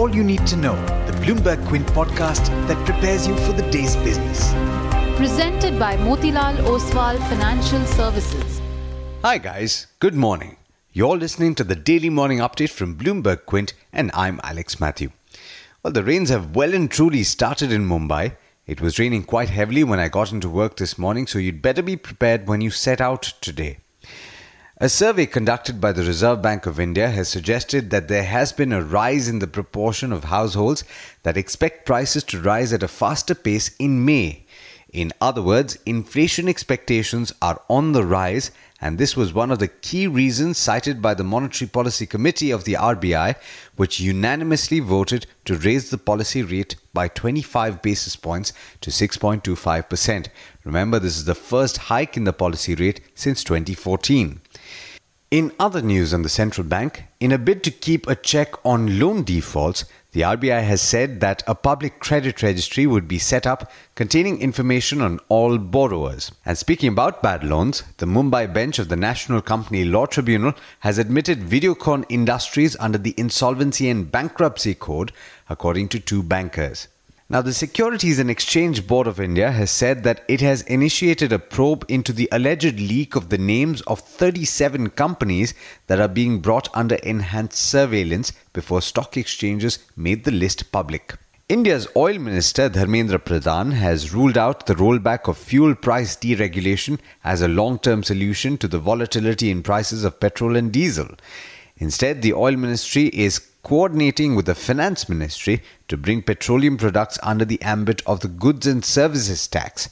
all you need to know. The Bloomberg Quint podcast that prepares you for the day's business. Presented by Motilal Oswal Financial Services. Hi, guys. Good morning. You're listening to the daily morning update from Bloomberg Quint, and I'm Alex Matthew. Well, the rains have well and truly started in Mumbai. It was raining quite heavily when I got into work this morning, so you'd better be prepared when you set out today. A survey conducted by the Reserve Bank of India has suggested that there has been a rise in the proportion of households that expect prices to rise at a faster pace in May. In other words, inflation expectations are on the rise, and this was one of the key reasons cited by the Monetary Policy Committee of the RBI, which unanimously voted to raise the policy rate by 25 basis points to 6.25%. Remember, this is the first hike in the policy rate since 2014. In other news on the central bank, in a bid to keep a check on loan defaults, the RBI has said that a public credit registry would be set up containing information on all borrowers. And speaking about bad loans, the Mumbai bench of the National Company Law Tribunal has admitted Videocon Industries under the Insolvency and Bankruptcy Code, according to two bankers. Now, the Securities and Exchange Board of India has said that it has initiated a probe into the alleged leak of the names of 37 companies that are being brought under enhanced surveillance before stock exchanges made the list public. India's oil minister Dharmendra Pradhan has ruled out the rollback of fuel price deregulation as a long term solution to the volatility in prices of petrol and diesel. Instead, the oil ministry is coordinating with the finance ministry to bring petroleum products under the ambit of the goods and services tax,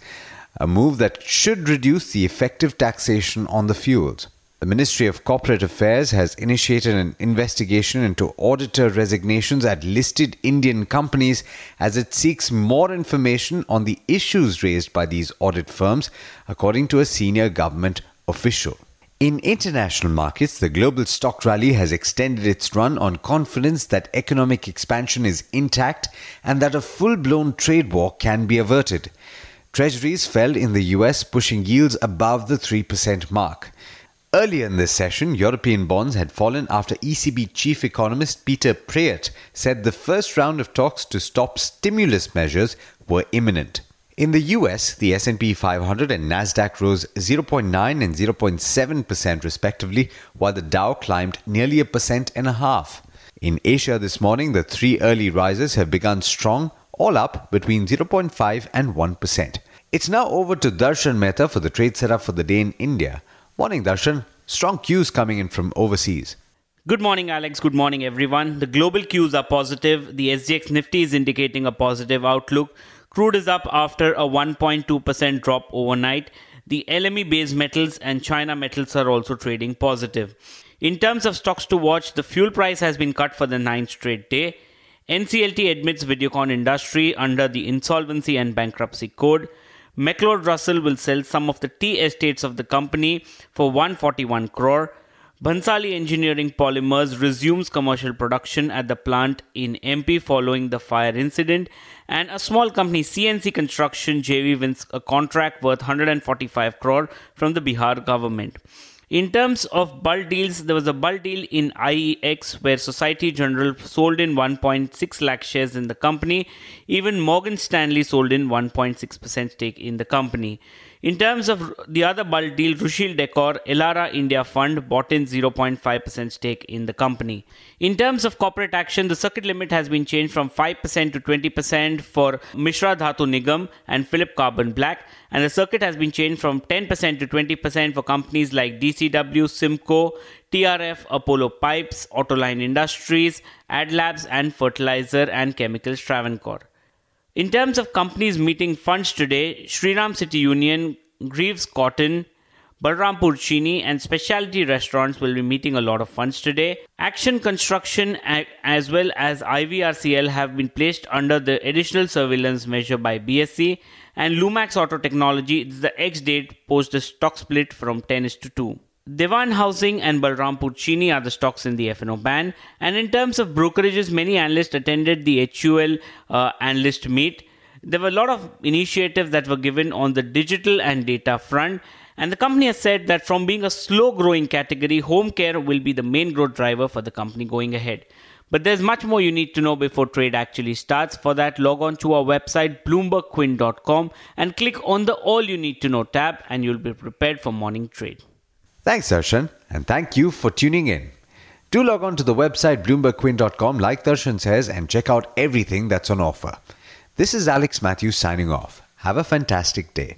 a move that should reduce the effective taxation on the fuels. The Ministry of Corporate Affairs has initiated an investigation into auditor resignations at listed Indian companies as it seeks more information on the issues raised by these audit firms, according to a senior government official. In international markets, the global stock rally has extended its run on confidence that economic expansion is intact and that a full blown trade war can be averted. Treasuries fell in the US, pushing yields above the 3% mark. Earlier in this session, European bonds had fallen after ECB chief economist Peter Praet said the first round of talks to stop stimulus measures were imminent. In the US, the S&P 500 and Nasdaq rose 0.9 and 0.7% respectively, while the Dow climbed nearly a percent and a half. In Asia this morning, the three early rises have begun strong, all up between 0.5 and 1%. It's now over to Darshan Mehta for the trade setup for the day in India. Morning, Darshan. Strong cues coming in from overseas. Good morning, Alex. Good morning, everyone. The global cues are positive. The SGX Nifty is indicating a positive outlook. Crude is up after a 1.2% drop overnight. The LME base metals and China metals are also trading positive. In terms of stocks to watch, the fuel price has been cut for the ninth straight day. NCLT admits Videocon Industry under the Insolvency and Bankruptcy Code. McLeod Russell will sell some of the tea estates of the company for 141 crore. Bhansali Engineering Polymers resumes commercial production at the plant in MP following the fire incident, and a small company CNC Construction JV wins a contract worth 145 crore from the Bihar government. In terms of bulk deals, there was a bulk deal in IEX where Society General sold in 1.6 lakh shares in the company. Even Morgan Stanley sold in 1.6% stake in the company. In terms of the other bulk deal, Rushil Decor, Elara India Fund bought in 0.5% stake in the company. In terms of corporate action, the circuit limit has been changed from 5% to 20% for Mishra Dhatu Nigam and Philip Carbon Black, and the circuit has been changed from 10% to 20% for companies like DCW, Simco, TRF, Apollo Pipes, Autoline Industries, AdLabs, and Fertilizer and Chemicals Travancore. In terms of companies meeting funds today, Shriram City Union, Greaves Cotton, Balrampur Chini and specialty restaurants will be meeting a lot of funds today. Action Construction as well as IVRCL have been placed under the additional surveillance measure by BSE and Lumax Auto Technology is the ex date post the stock split from 10 to 2. Dewan Housing and Balrampur Chini are the stocks in the F&O ban. And in terms of brokerages, many analysts attended the HUL uh, analyst meet. There were a lot of initiatives that were given on the digital and data front. And the company has said that from being a slow growing category, home care will be the main growth driver for the company going ahead. But there's much more you need to know before trade actually starts. For that, log on to our website, bloombergquint.com, and click on the All You Need to Know tab, and you'll be prepared for morning trade. Thanks, Darshan, and thank you for tuning in. Do log on to the website bloombergquint.com, like Darshan says, and check out everything that's on offer. This is Alex Matthews signing off. Have a fantastic day.